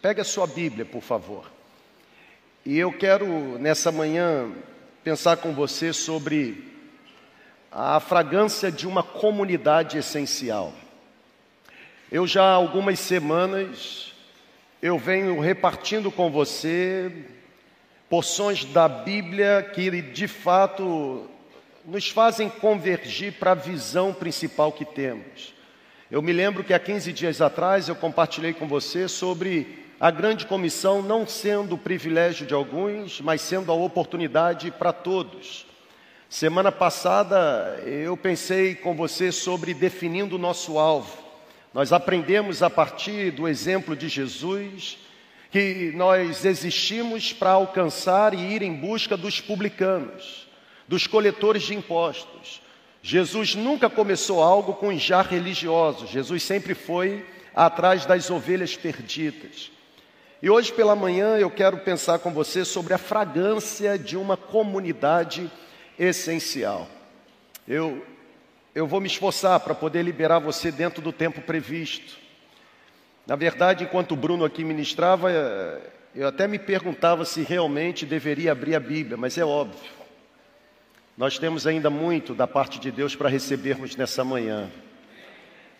Pega a sua Bíblia, por favor. E eu quero, nessa manhã, pensar com você sobre a fragrância de uma comunidade essencial. Eu já há algumas semanas eu venho repartindo com você porções da Bíblia que de fato nos fazem convergir para a visão principal que temos. Eu me lembro que há 15 dias atrás eu compartilhei com você sobre a grande comissão não sendo o privilégio de alguns, mas sendo a oportunidade para todos. Semana passada eu pensei com você sobre definindo o nosso alvo. Nós aprendemos a partir do exemplo de Jesus que nós existimos para alcançar e ir em busca dos publicanos, dos coletores de impostos. Jesus nunca começou algo com já religioso, Jesus sempre foi atrás das ovelhas perdidas. E hoje pela manhã eu quero pensar com você sobre a fragrância de uma comunidade essencial. Eu, eu vou me esforçar para poder liberar você dentro do tempo previsto. Na verdade, enquanto o Bruno aqui ministrava, eu até me perguntava se realmente deveria abrir a Bíblia, mas é óbvio. Nós temos ainda muito da parte de Deus para recebermos nessa manhã.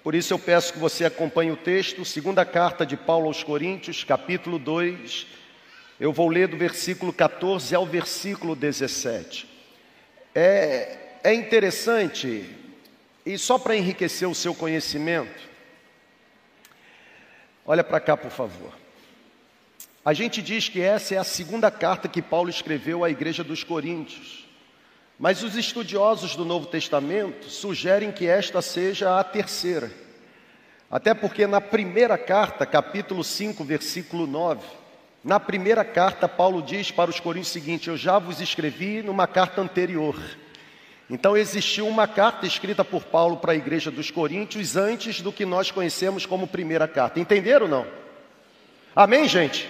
Por isso eu peço que você acompanhe o texto, segunda carta de Paulo aos Coríntios, capítulo 2. Eu vou ler do versículo 14 ao versículo 17. É, é interessante, e só para enriquecer o seu conhecimento, olha para cá, por favor. A gente diz que essa é a segunda carta que Paulo escreveu à igreja dos Coríntios. Mas os estudiosos do Novo Testamento sugerem que esta seja a terceira. Até porque na primeira carta, capítulo 5, versículo 9, na primeira carta, Paulo diz para os coríntios o seguinte: Eu já vos escrevi numa carta anterior. Então existiu uma carta escrita por Paulo para a igreja dos coríntios antes do que nós conhecemos como primeira carta. Entenderam ou não? Amém, gente?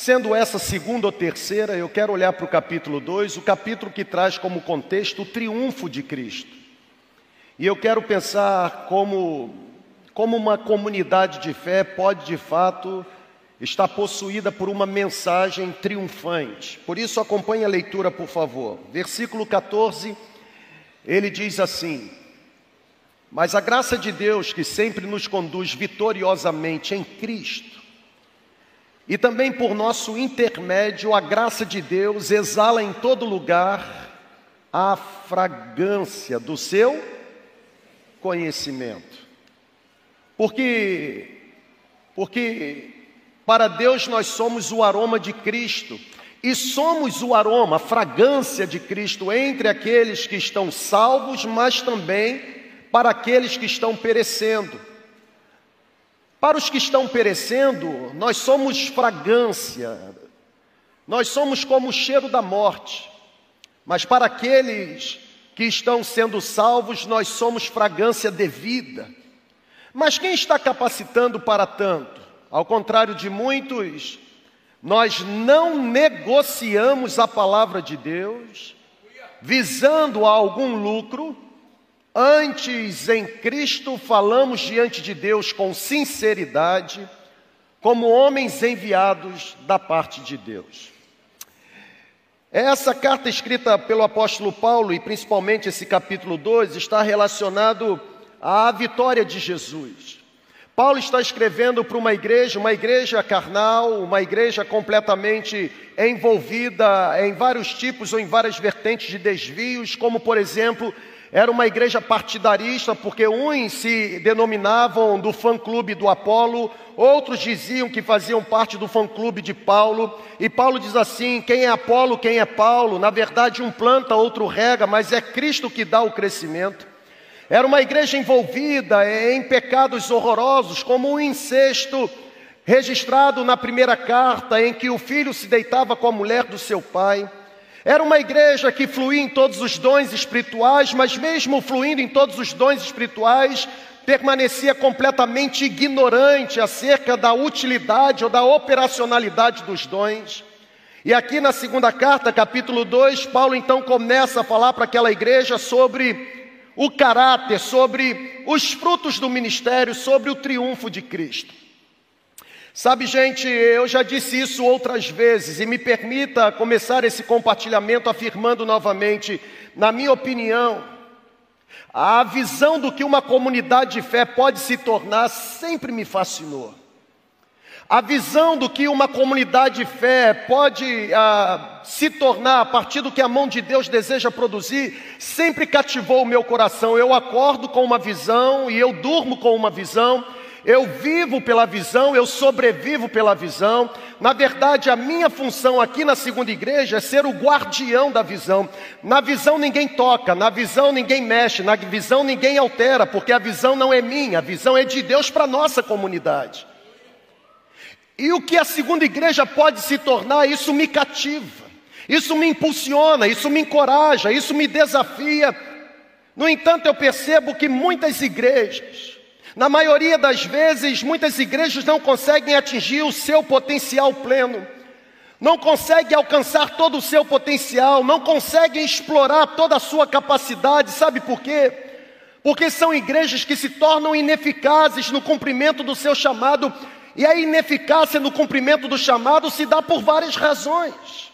Sendo essa segunda ou terceira, eu quero olhar para o capítulo 2, o capítulo que traz como contexto o triunfo de Cristo. E eu quero pensar como, como uma comunidade de fé pode de fato estar possuída por uma mensagem triunfante. Por isso, acompanhe a leitura, por favor. Versículo 14, ele diz assim: Mas a graça de Deus que sempre nos conduz vitoriosamente em Cristo, e também por nosso intermédio, a graça de Deus exala em todo lugar a fragrância do seu conhecimento. Porque porque para Deus nós somos o aroma de Cristo e somos o aroma, a fragrância de Cristo entre aqueles que estão salvos, mas também para aqueles que estão perecendo. Para os que estão perecendo, nós somos fragrância, nós somos como o cheiro da morte, mas para aqueles que estão sendo salvos, nós somos fragrância devida. Mas quem está capacitando para tanto? Ao contrário de muitos, nós não negociamos a palavra de Deus visando a algum lucro, Antes, em Cristo, falamos diante de Deus com sinceridade, como homens enviados da parte de Deus. Essa carta escrita pelo apóstolo Paulo, e principalmente esse capítulo 2, está relacionado à vitória de Jesus. Paulo está escrevendo para uma igreja, uma igreja carnal, uma igreja completamente envolvida em vários tipos ou em várias vertentes de desvios, como por exemplo era uma igreja partidarista, porque uns se denominavam do fã-clube do Apolo, outros diziam que faziam parte do fã-clube de Paulo. E Paulo diz assim: quem é Apolo, quem é Paulo? Na verdade, um planta, outro rega, mas é Cristo que dá o crescimento. Era uma igreja envolvida em pecados horrorosos, como o incesto registrado na primeira carta, em que o filho se deitava com a mulher do seu pai. Era uma igreja que fluía em todos os dons espirituais, mas mesmo fluindo em todos os dons espirituais, permanecia completamente ignorante acerca da utilidade ou da operacionalidade dos dons. E aqui na segunda carta, capítulo 2, Paulo então começa a falar para aquela igreja sobre o caráter, sobre os frutos do ministério, sobre o triunfo de Cristo. Sabe, gente, eu já disse isso outras vezes e me permita começar esse compartilhamento afirmando novamente, na minha opinião, a visão do que uma comunidade de fé pode se tornar sempre me fascinou. A visão do que uma comunidade de fé pode ah, se tornar a partir do que a mão de Deus deseja produzir, sempre cativou o meu coração. Eu acordo com uma visão e eu durmo com uma visão. Eu vivo pela visão, eu sobrevivo pela visão. Na verdade, a minha função aqui na segunda igreja é ser o guardião da visão. Na visão ninguém toca, na visão ninguém mexe, na visão ninguém altera, porque a visão não é minha, a visão é de Deus para a nossa comunidade. E o que a segunda igreja pode se tornar, isso me cativa, isso me impulsiona, isso me encoraja, isso me desafia. No entanto, eu percebo que muitas igrejas, na maioria das vezes, muitas igrejas não conseguem atingir o seu potencial pleno, não conseguem alcançar todo o seu potencial, não conseguem explorar toda a sua capacidade, sabe por quê? Porque são igrejas que se tornam ineficazes no cumprimento do seu chamado e a ineficácia no cumprimento do chamado se dá por várias razões.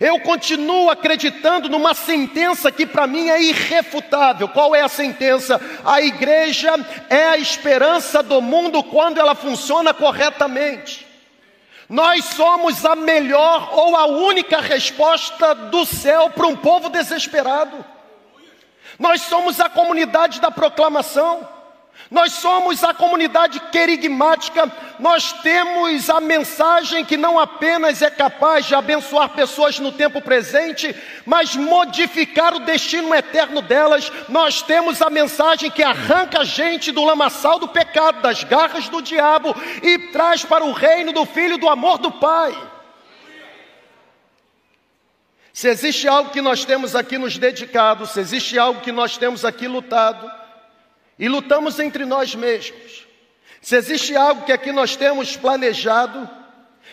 Eu continuo acreditando numa sentença que para mim é irrefutável. Qual é a sentença? A igreja é a esperança do mundo quando ela funciona corretamente. Nós somos a melhor ou a única resposta do céu para um povo desesperado. Nós somos a comunidade da proclamação. Nós somos a comunidade querigmática, nós temos a mensagem que não apenas é capaz de abençoar pessoas no tempo presente, mas modificar o destino eterno delas. Nós temos a mensagem que arranca a gente do lamaçal do pecado, das garras do diabo e traz para o reino do Filho do amor do Pai. Se existe algo que nós temos aqui nos dedicado, se existe algo que nós temos aqui lutado, e lutamos entre nós mesmos. Se existe algo que aqui nós temos planejado,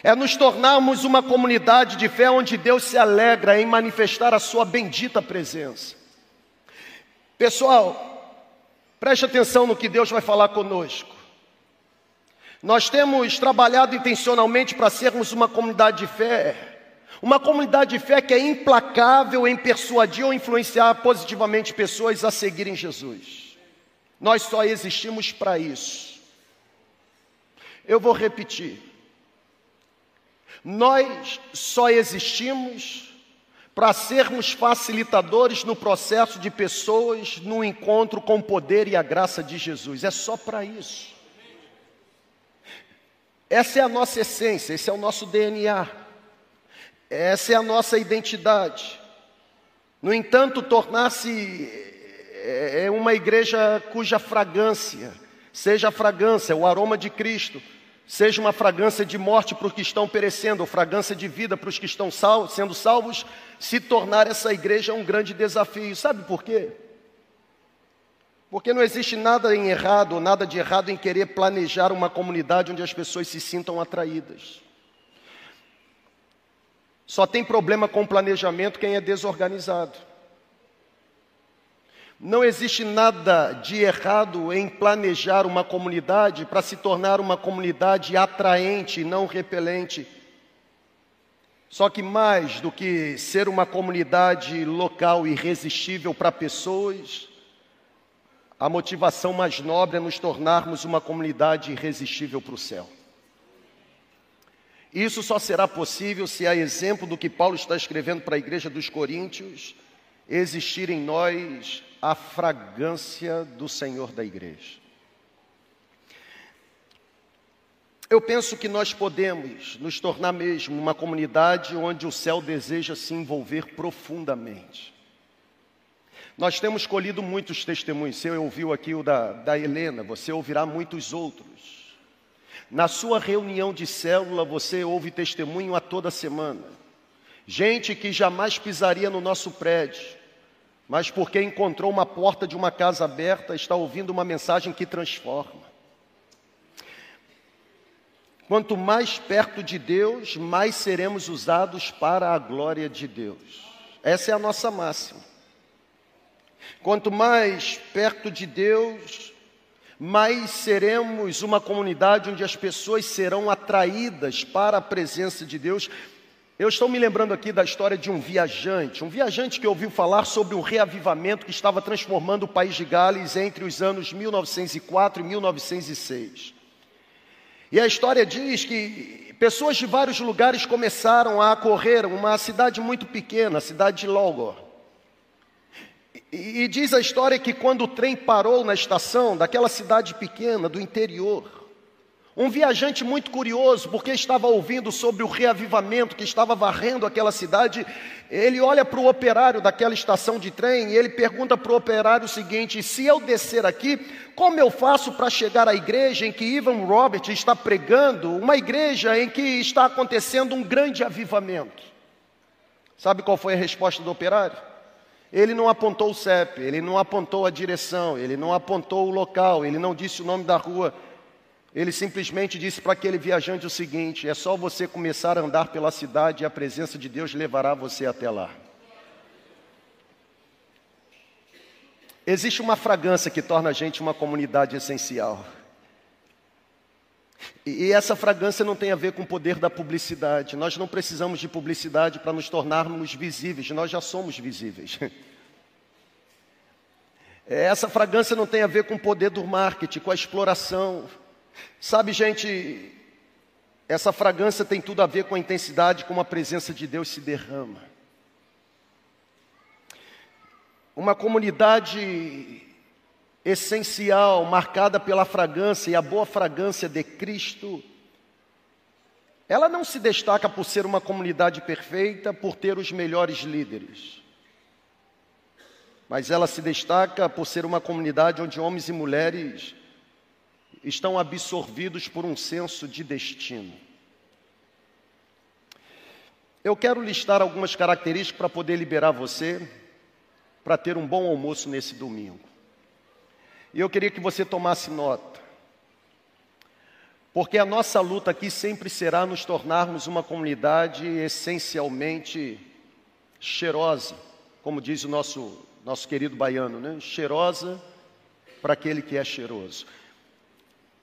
é nos tornarmos uma comunidade de fé onde Deus se alegra em manifestar a sua bendita presença. Pessoal, preste atenção no que Deus vai falar conosco. Nós temos trabalhado intencionalmente para sermos uma comunidade de fé, uma comunidade de fé que é implacável em persuadir ou influenciar positivamente pessoas a seguirem Jesus. Nós só existimos para isso. Eu vou repetir. Nós só existimos para sermos facilitadores no processo de pessoas no encontro com o poder e a graça de Jesus. É só para isso. Essa é a nossa essência, esse é o nosso DNA, essa é a nossa identidade. No entanto, tornar-se é, é uma igreja cuja fragrância seja a fragrância, o aroma de Cristo, seja uma fragrância de morte para os que estão perecendo, ou fragrância de vida para os que estão sal, sendo salvos, se tornar essa igreja um grande desafio. Sabe por quê? Porque não existe nada em errado, ou nada de errado em querer planejar uma comunidade onde as pessoas se sintam atraídas. Só tem problema com o planejamento quem é desorganizado. Não existe nada de errado em planejar uma comunidade para se tornar uma comunidade atraente e não repelente. Só que mais do que ser uma comunidade local irresistível para pessoas, a motivação mais nobre é nos tornarmos uma comunidade irresistível para o céu. Isso só será possível se, a exemplo do que Paulo está escrevendo para a igreja dos Coríntios, existir em nós a fragrância do Senhor da igreja. Eu penso que nós podemos nos tornar mesmo uma comunidade onde o céu deseja se envolver profundamente. Nós temos colhido muitos testemunhos. Você ouviu aqui o da, da Helena, você ouvirá muitos outros. Na sua reunião de célula, você ouve testemunho a toda semana. Gente que jamais pisaria no nosso prédio, mas porque encontrou uma porta de uma casa aberta, está ouvindo uma mensagem que transforma. Quanto mais perto de Deus, mais seremos usados para a glória de Deus. Essa é a nossa máxima. Quanto mais perto de Deus, mais seremos uma comunidade onde as pessoas serão atraídas para a presença de Deus. Eu estou me lembrando aqui da história de um viajante, um viajante que ouviu falar sobre um reavivamento que estava transformando o país de Gales entre os anos 1904 e 1906. E a história diz que pessoas de vários lugares começaram a correr uma cidade muito pequena, a cidade de Logor. E, e diz a história que quando o trem parou na estação daquela cidade pequena do interior, um viajante muito curioso, porque estava ouvindo sobre o reavivamento que estava varrendo aquela cidade, ele olha para o operário daquela estação de trem e ele pergunta para o operário o seguinte: se eu descer aqui, como eu faço para chegar à igreja em que Ivan Robert está pregando, uma igreja em que está acontecendo um grande avivamento? Sabe qual foi a resposta do operário? Ele não apontou o CEP, ele não apontou a direção, ele não apontou o local, ele não disse o nome da rua. Ele simplesmente disse para aquele viajante o seguinte: é só você começar a andar pela cidade e a presença de Deus levará você até lá. Existe uma fragrância que torna a gente uma comunidade essencial. E essa fragrância não tem a ver com o poder da publicidade. Nós não precisamos de publicidade para nos tornarmos visíveis, nós já somos visíveis. Essa fragrância não tem a ver com o poder do marketing, com a exploração. Sabe, gente, essa fragrância tem tudo a ver com a intensidade como a presença de Deus se derrama. Uma comunidade essencial, marcada pela fragrância e a boa fragrância de Cristo, ela não se destaca por ser uma comunidade perfeita, por ter os melhores líderes. Mas ela se destaca por ser uma comunidade onde homens e mulheres estão absorvidos por um senso de destino. Eu quero listar algumas características para poder liberar você para ter um bom almoço nesse domingo. E eu queria que você tomasse nota. Porque a nossa luta aqui sempre será nos tornarmos uma comunidade essencialmente cheirosa, como diz o nosso, nosso querido baiano, né? cheirosa para aquele que é cheiroso.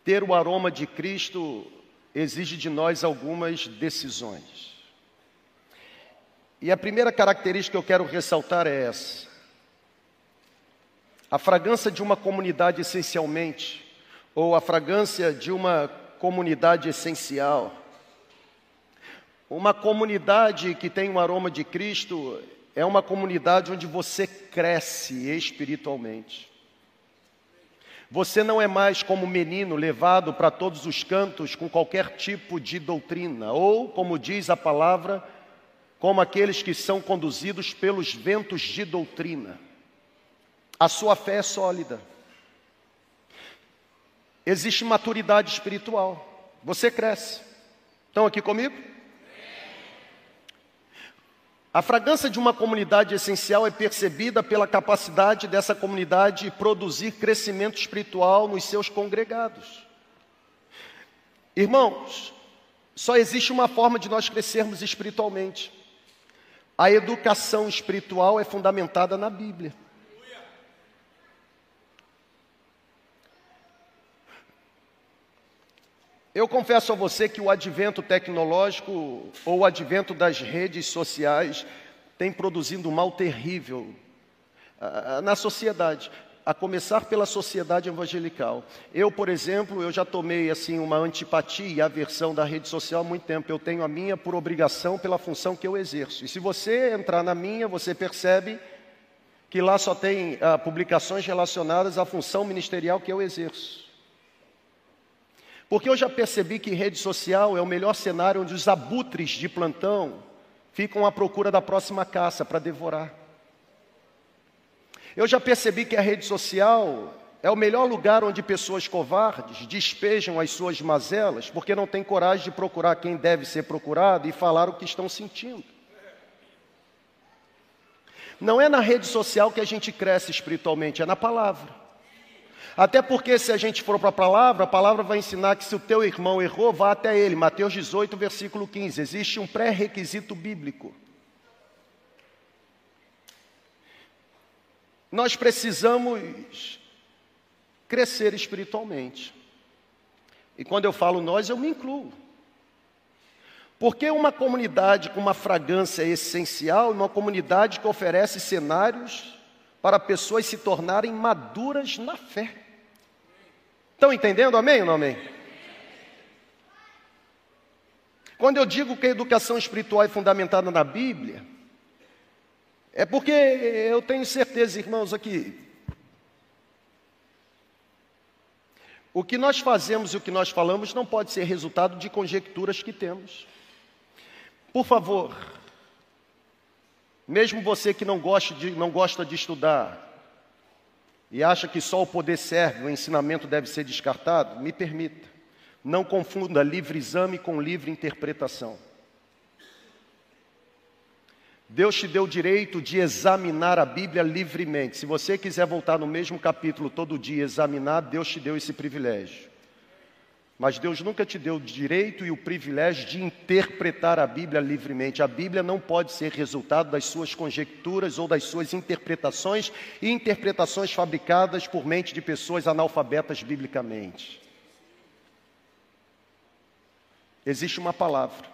Ter o aroma de Cristo exige de nós algumas decisões. E a primeira característica que eu quero ressaltar é essa: a fragrância de uma comunidade essencialmente, ou a fragrância de uma comunidade essencial. Uma comunidade que tem um aroma de Cristo é uma comunidade onde você cresce espiritualmente. Você não é mais como menino levado para todos os cantos com qualquer tipo de doutrina, ou, como diz a palavra, como aqueles que são conduzidos pelos ventos de doutrina. A sua fé é sólida. Existe maturidade espiritual. Você cresce. Estão aqui comigo? A fragrância de uma comunidade essencial é percebida pela capacidade dessa comunidade produzir crescimento espiritual nos seus congregados. Irmãos, só existe uma forma de nós crescermos espiritualmente. A educação espiritual é fundamentada na Bíblia. Eu confesso a você que o advento tecnológico ou o advento das redes sociais tem produzido um mal terrível uh, na sociedade, a começar pela sociedade evangelical. Eu, por exemplo, eu já tomei assim uma antipatia e aversão da rede social há muito tempo. Eu tenho a minha por obrigação pela função que eu exerço. E se você entrar na minha, você percebe que lá só tem uh, publicações relacionadas à função ministerial que eu exerço. Porque eu já percebi que rede social é o melhor cenário onde os abutres de plantão ficam à procura da próxima caça para devorar. Eu já percebi que a rede social é o melhor lugar onde pessoas covardes despejam as suas mazelas, porque não têm coragem de procurar quem deve ser procurado e falar o que estão sentindo. Não é na rede social que a gente cresce espiritualmente, é na palavra. Até porque se a gente for para a palavra, a palavra vai ensinar que se o teu irmão errou, vá até ele. Mateus 18, versículo 15. Existe um pré-requisito bíblico. Nós precisamos crescer espiritualmente. E quando eu falo nós, eu me incluo. Porque uma comunidade com uma fragrância essencial, uma comunidade que oferece cenários para pessoas se tornarem maduras na fé. Estão entendendo? Amém ou não amém? Quando eu digo que a educação espiritual é fundamentada na Bíblia, é porque eu tenho certeza, irmãos, aqui, o que nós fazemos e o que nós falamos não pode ser resultado de conjecturas que temos. Por favor, mesmo você que não gosta de, não gosta de estudar e acha que só o poder serve, o ensinamento deve ser descartado, me permita, não confunda livre exame com livre interpretação. Deus te deu o direito de examinar a Bíblia livremente. Se você quiser voltar no mesmo capítulo todo dia examinar, Deus te deu esse privilégio. Mas Deus nunca te deu o direito e o privilégio de interpretar a Bíblia livremente. A Bíblia não pode ser resultado das suas conjecturas ou das suas interpretações e interpretações fabricadas por mente de pessoas analfabetas biblicamente. Existe uma palavra.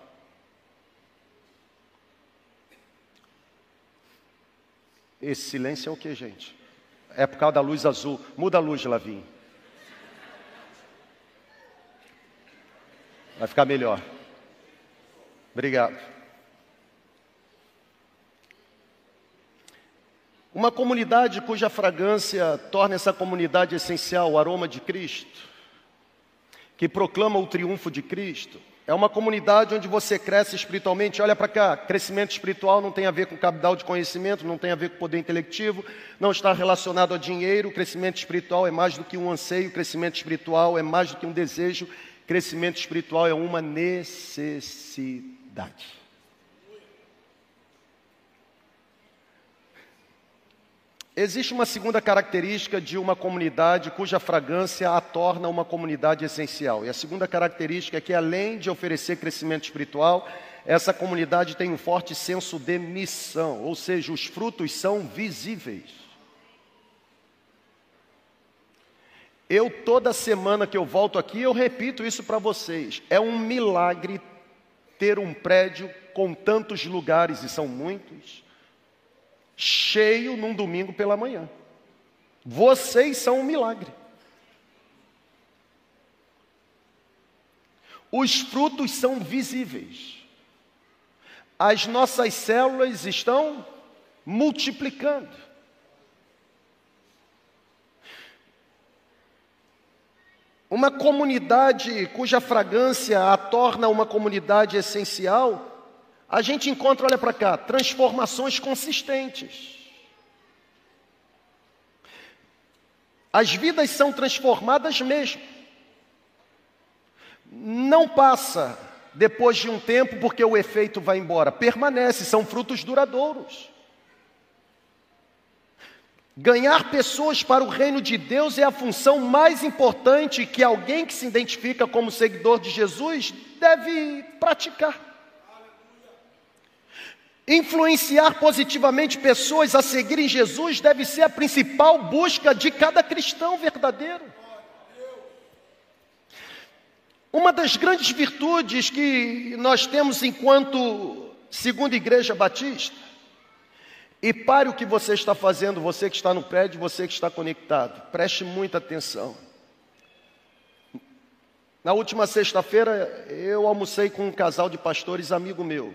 Esse silêncio é o que, gente? É por causa da luz azul. Muda a luz, Lavinho. Vai ficar melhor. Obrigado. Uma comunidade cuja fragrância torna essa comunidade essencial, o aroma de Cristo, que proclama o triunfo de Cristo, é uma comunidade onde você cresce espiritualmente. Olha para cá, crescimento espiritual não tem a ver com capital de conhecimento, não tem a ver com poder intelectivo, não está relacionado a dinheiro. crescimento espiritual é mais do que um anseio, crescimento espiritual é mais do que um desejo, Crescimento espiritual é uma necessidade. Existe uma segunda característica de uma comunidade cuja fragrância a torna uma comunidade essencial. E a segunda característica é que, além de oferecer crescimento espiritual, essa comunidade tem um forte senso de missão, ou seja, os frutos são visíveis. Eu, toda semana que eu volto aqui, eu repito isso para vocês. É um milagre ter um prédio com tantos lugares, e são muitos, cheio num domingo pela manhã. Vocês são um milagre. Os frutos são visíveis. As nossas células estão multiplicando. Uma comunidade cuja fragrância a torna uma comunidade essencial, a gente encontra, olha para cá, transformações consistentes. As vidas são transformadas mesmo. Não passa depois de um tempo porque o efeito vai embora, permanece, são frutos duradouros. Ganhar pessoas para o reino de Deus é a função mais importante que alguém que se identifica como seguidor de Jesus deve praticar. Influenciar positivamente pessoas a seguirem Jesus deve ser a principal busca de cada cristão verdadeiro. Uma das grandes virtudes que nós temos enquanto segunda igreja batista e pare o que você está fazendo, você que está no prédio, você que está conectado. Preste muita atenção. Na última sexta-feira, eu almocei com um casal de pastores amigo meu.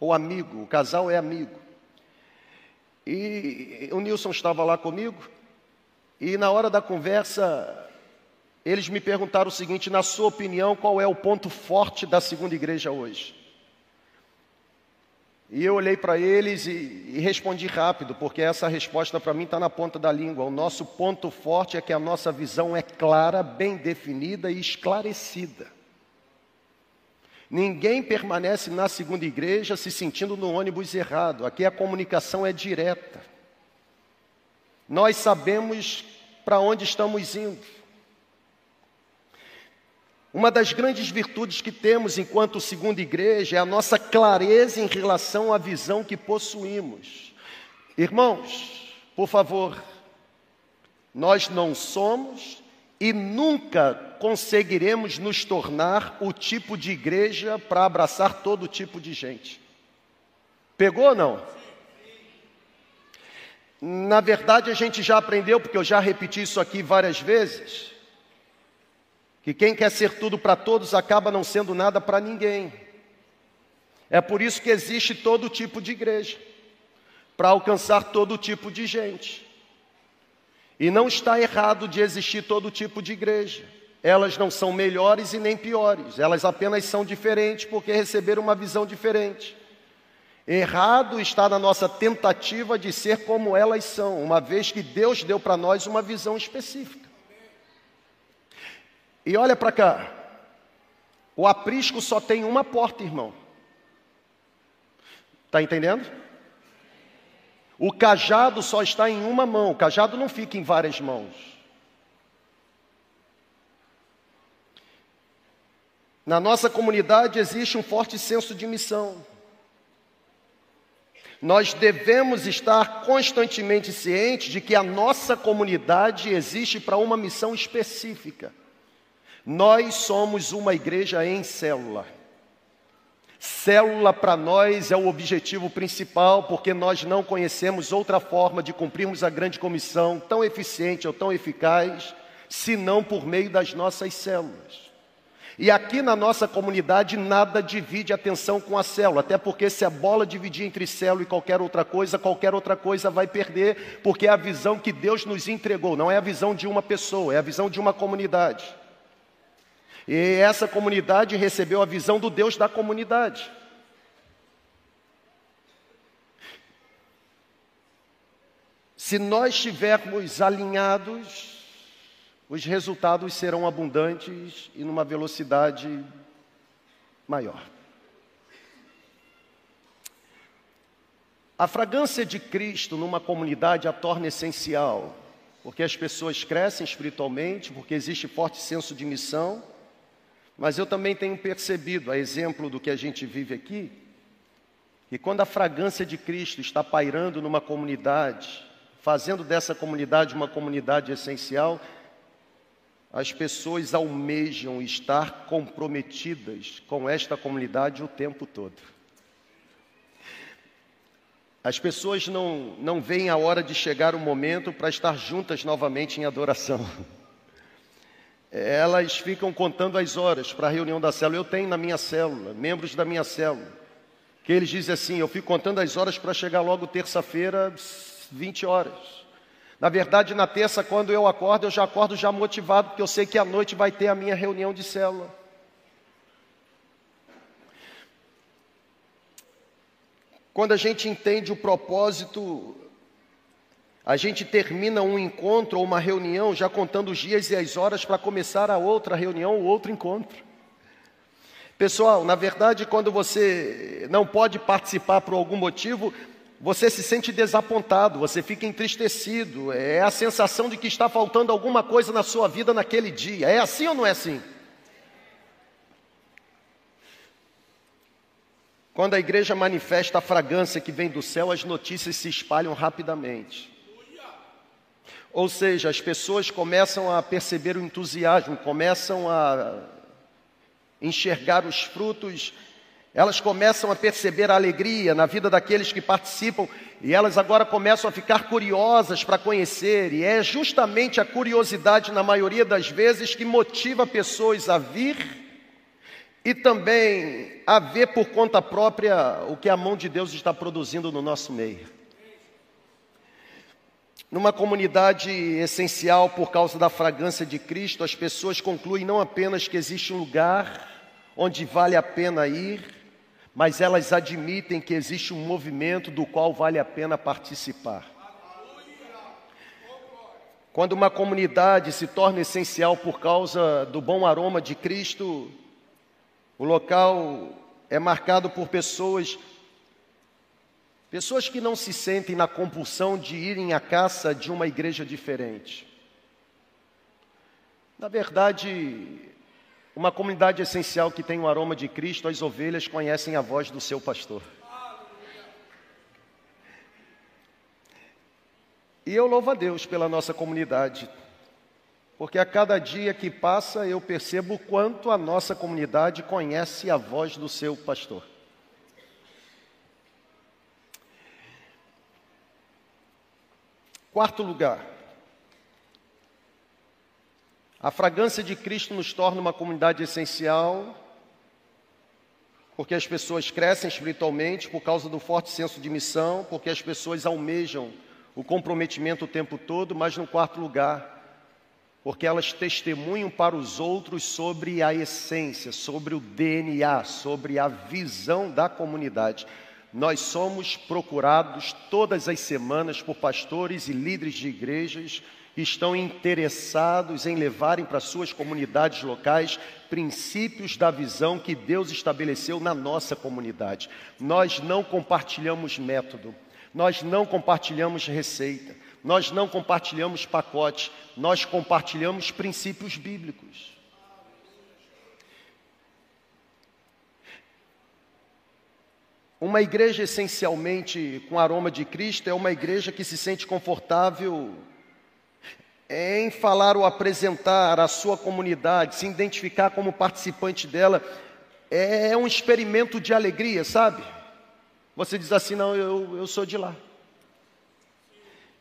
Ou amigo, o casal é amigo. E o Nilson estava lá comigo. E na hora da conversa, eles me perguntaram o seguinte: na sua opinião, qual é o ponto forte da segunda igreja hoje? E eu olhei para eles e, e, respondi rápido, porque essa resposta para mim está na ponta da língua. O nosso ponto forte é que a nossa visão é clara, bem definida e esclarecida. Ninguém permanece na segunda igreja se sentindo no ônibus errado. Aqui a comunicação é direta. Nós sabemos para onde estamos indo. Uma das grandes virtudes que temos enquanto segunda igreja é a nossa clareza em relação à visão que possuímos. Irmãos, por favor, nós não somos e nunca conseguiremos nos tornar o tipo de igreja para abraçar todo tipo de gente. Pegou ou não? Na verdade, a gente já aprendeu, porque eu já repeti isso aqui várias vezes, que quem quer ser tudo para todos acaba não sendo nada para ninguém. É por isso que existe todo tipo de igreja para alcançar todo tipo de gente. E não está errado de existir todo tipo de igreja. Elas não são melhores e nem piores, elas apenas são diferentes porque receberam uma visão diferente. Errado está na nossa tentativa de ser como elas são, uma vez que Deus deu para nós uma visão específica. E olha para cá, o aprisco só tem uma porta, irmão. Está entendendo? O cajado só está em uma mão, o cajado não fica em várias mãos. Na nossa comunidade existe um forte senso de missão. Nós devemos estar constantemente cientes de que a nossa comunidade existe para uma missão específica. Nós somos uma igreja em célula. Célula para nós é o objetivo principal, porque nós não conhecemos outra forma de cumprirmos a grande comissão tão eficiente ou tão eficaz, senão por meio das nossas células. E aqui na nossa comunidade nada divide atenção com a célula, até porque se a bola dividir entre célula e qualquer outra coisa, qualquer outra coisa vai perder, porque é a visão que Deus nos entregou, não é a visão de uma pessoa, é a visão de uma comunidade. E essa comunidade recebeu a visão do Deus da comunidade. Se nós estivermos alinhados, os resultados serão abundantes e numa velocidade maior. A fragrância de Cristo numa comunidade a torna essencial, porque as pessoas crescem espiritualmente, porque existe forte senso de missão, mas eu também tenho percebido, a exemplo do que a gente vive aqui, que quando a fragrância de Cristo está pairando numa comunidade, fazendo dessa comunidade uma comunidade essencial, as pessoas almejam estar comprometidas com esta comunidade o tempo todo. As pessoas não, não veem a hora de chegar o momento para estar juntas novamente em adoração. Elas ficam contando as horas para a reunião da célula. Eu tenho na minha célula, membros da minha célula, que eles dizem assim: eu fico contando as horas para chegar logo terça-feira, 20 horas. Na verdade, na terça, quando eu acordo, eu já acordo já motivado, porque eu sei que à noite vai ter a minha reunião de célula. Quando a gente entende o propósito, a gente termina um encontro ou uma reunião já contando os dias e as horas para começar a outra reunião ou outro encontro. Pessoal, na verdade, quando você não pode participar por algum motivo, você se sente desapontado, você fica entristecido, é a sensação de que está faltando alguma coisa na sua vida naquele dia. É assim ou não é assim? Quando a igreja manifesta a fragrância que vem do céu, as notícias se espalham rapidamente. Ou seja, as pessoas começam a perceber o entusiasmo, começam a enxergar os frutos elas começam a perceber a alegria na vida daqueles que participam e elas agora começam a ficar curiosas para conhecer, e é justamente a curiosidade, na maioria das vezes, que motiva pessoas a vir e também a ver por conta própria o que a mão de Deus está produzindo no nosso meio. Numa comunidade essencial por causa da fragrância de Cristo, as pessoas concluem não apenas que existe um lugar onde vale a pena ir, mas elas admitem que existe um movimento do qual vale a pena participar. Quando uma comunidade se torna essencial por causa do bom aroma de Cristo, o local é marcado por pessoas pessoas que não se sentem na compulsão de irem à caça de uma igreja diferente. Na verdade, uma comunidade essencial que tem o aroma de Cristo, as ovelhas conhecem a voz do seu pastor. E eu louvo a Deus pela nossa comunidade. porque a cada dia que passa eu percebo o quanto a nossa comunidade conhece a voz do seu pastor. Quarto lugar, a fragrância de Cristo nos torna uma comunidade essencial, porque as pessoas crescem espiritualmente por causa do forte senso de missão, porque as pessoas almejam o comprometimento o tempo todo, mas no quarto lugar, porque elas testemunham para os outros sobre a essência, sobre o DNA, sobre a visão da comunidade. Nós somos procurados todas as semanas por pastores e líderes de igrejas que estão interessados em levarem para suas comunidades locais princípios da visão que Deus estabeleceu na nossa comunidade. Nós não compartilhamos método, nós não compartilhamos receita, nós não compartilhamos pacote, nós compartilhamos princípios bíblicos. Uma igreja essencialmente com aroma de Cristo é uma igreja que se sente confortável em falar ou apresentar a sua comunidade, se identificar como participante dela, é um experimento de alegria, sabe? Você diz assim: não, eu, eu sou de lá,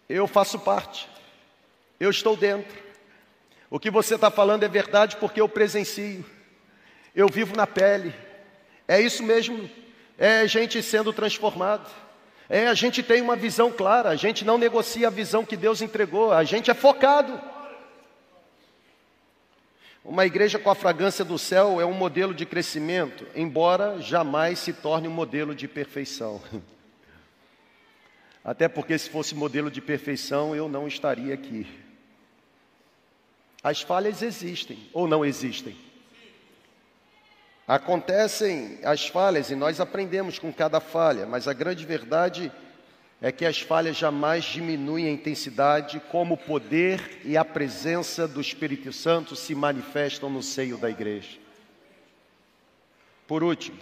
eu faço parte, eu estou dentro. O que você está falando é verdade porque eu presencio, eu vivo na pele, é isso mesmo, é gente sendo transformada. É, a gente tem uma visão clara, a gente não negocia a visão que Deus entregou, a gente é focado. Uma igreja com a fragrância do céu é um modelo de crescimento, embora jamais se torne um modelo de perfeição. Até porque, se fosse modelo de perfeição, eu não estaria aqui. As falhas existem ou não existem? Acontecem as falhas e nós aprendemos com cada falha, mas a grande verdade é que as falhas jamais diminuem a intensidade como o poder e a presença do Espírito Santo se manifestam no seio da igreja. Por último,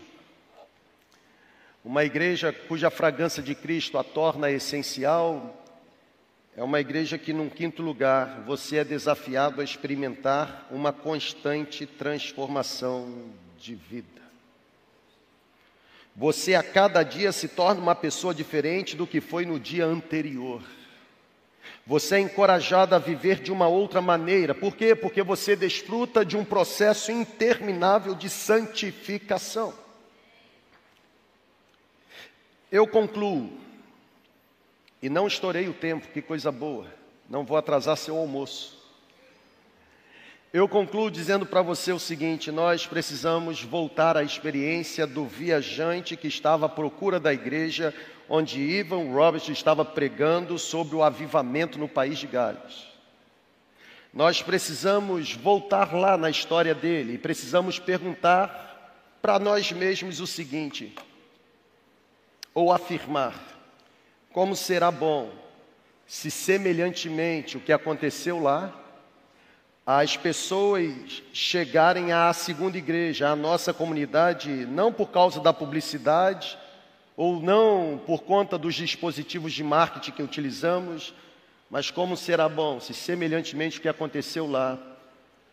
uma igreja cuja fragrância de Cristo a torna essencial é uma igreja que, num quinto lugar, você é desafiado a experimentar uma constante transformação de vida. Você a cada dia se torna uma pessoa diferente do que foi no dia anterior. Você é encorajado a viver de uma outra maneira. Por quê? Porque você desfruta de um processo interminável de santificação. Eu concluo, e não estourei o tempo, que coisa boa, não vou atrasar seu almoço. Eu concluo dizendo para você o seguinte: nós precisamos voltar à experiência do viajante que estava à procura da igreja onde Ivan Roberts estava pregando sobre o avivamento no país de Gales. Nós precisamos voltar lá na história dele e precisamos perguntar para nós mesmos o seguinte, ou afirmar: como será bom se semelhantemente o que aconteceu lá as pessoas chegarem à segunda igreja, à nossa comunidade, não por causa da publicidade, ou não por conta dos dispositivos de marketing que utilizamos, mas como será bom se, semelhantemente o que aconteceu lá,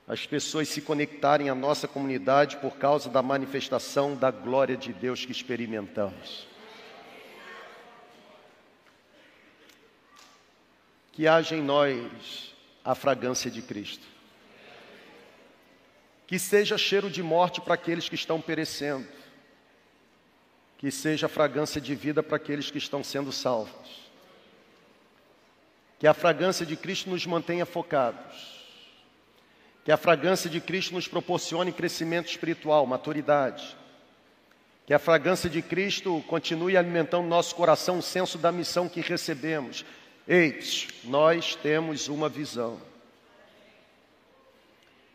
as pessoas se conectarem à nossa comunidade por causa da manifestação da glória de Deus que experimentamos. Que haja em nós a fragrância de Cristo que seja cheiro de morte para aqueles que estão perecendo, que seja fragrância de vida para aqueles que estão sendo salvos, que a fragrância de Cristo nos mantenha focados, que a fragrância de Cristo nos proporcione crescimento espiritual, maturidade, que a fragrância de Cristo continue alimentando nosso coração o senso da missão que recebemos. Eis, nós temos uma visão.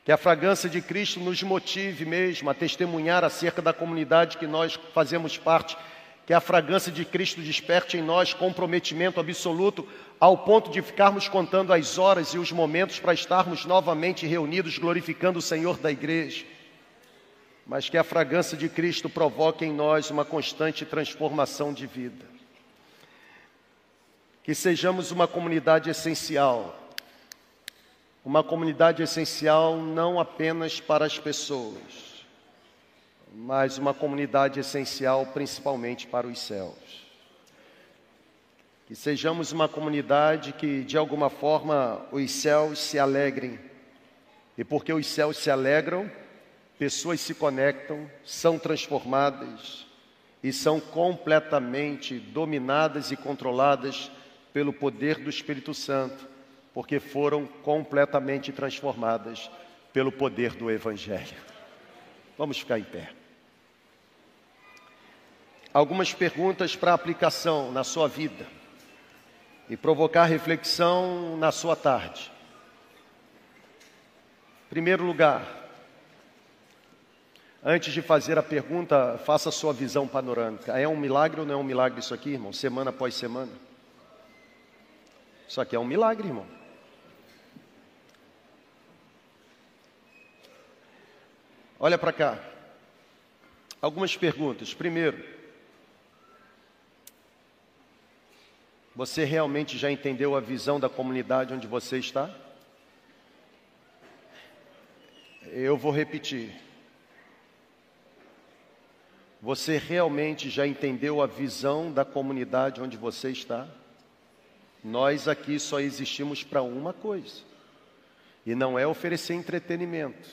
Que a fragrância de Cristo nos motive mesmo a testemunhar acerca da comunidade que nós fazemos parte. Que a fragrância de Cristo desperte em nós comprometimento absoluto, ao ponto de ficarmos contando as horas e os momentos para estarmos novamente reunidos glorificando o Senhor da igreja. Mas que a fragrância de Cristo provoque em nós uma constante transformação de vida. Que sejamos uma comunidade essencial uma comunidade essencial não apenas para as pessoas, mas uma comunidade essencial principalmente para os céus. Que sejamos uma comunidade que, de alguma forma, os céus se alegrem. E porque os céus se alegram, pessoas se conectam, são transformadas e são completamente dominadas e controladas pelo poder do Espírito Santo, porque foram completamente transformadas pelo poder do Evangelho. Vamos ficar em pé. Algumas perguntas para aplicação na sua vida e provocar reflexão na sua tarde. Primeiro lugar, antes de fazer a pergunta, faça a sua visão panorâmica. É um milagre ou não é um milagre isso aqui, irmão? Semana após semana? Isso aqui é um milagre, irmão. Olha para cá. Algumas perguntas. Primeiro, você realmente já entendeu a visão da comunidade onde você está? Eu vou repetir. Você realmente já entendeu a visão da comunidade onde você está? Nós aqui só existimos para uma coisa, e não é oferecer entretenimento,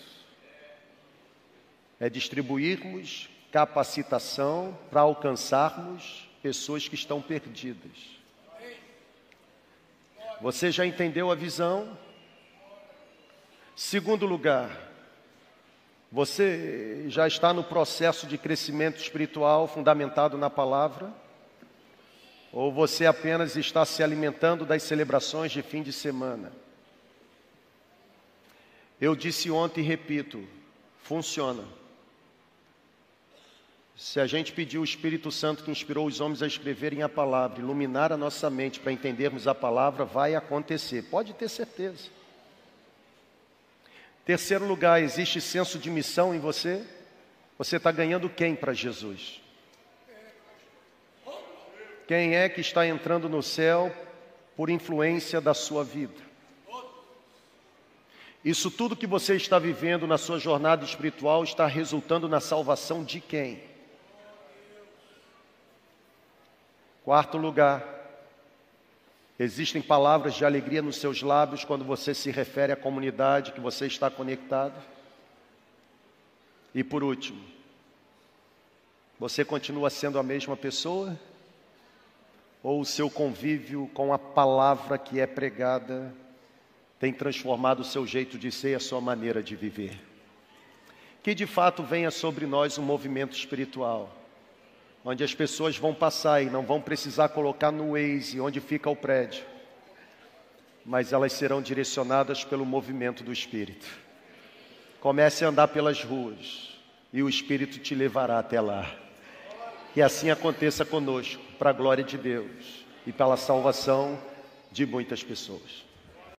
é distribuirmos capacitação para alcançarmos pessoas que estão perdidas. Você já entendeu a visão? Segundo lugar, você já está no processo de crescimento espiritual fundamentado na palavra? Ou você apenas está se alimentando das celebrações de fim de semana? Eu disse ontem e repito: funciona. Se a gente pedir o Espírito Santo que inspirou os homens a escreverem a palavra, iluminar a nossa mente para entendermos a palavra, vai acontecer, pode ter certeza. Terceiro lugar, existe senso de missão em você? Você está ganhando quem para Jesus? Quem é que está entrando no céu por influência da sua vida? Isso tudo que você está vivendo na sua jornada espiritual está resultando na salvação de quem? Quarto lugar, existem palavras de alegria nos seus lábios quando você se refere à comunidade que você está conectado? E por último, você continua sendo a mesma pessoa? ou o seu convívio com a palavra que é pregada tem transformado o seu jeito de ser e a sua maneira de viver. Que de fato venha sobre nós um movimento espiritual, onde as pessoas vão passar e não vão precisar colocar no Waze onde fica o prédio, mas elas serão direcionadas pelo movimento do Espírito. Comece a andar pelas ruas e o Espírito te levará até lá. Que assim aconteça conosco, para a glória de Deus e pela salvação de muitas pessoas.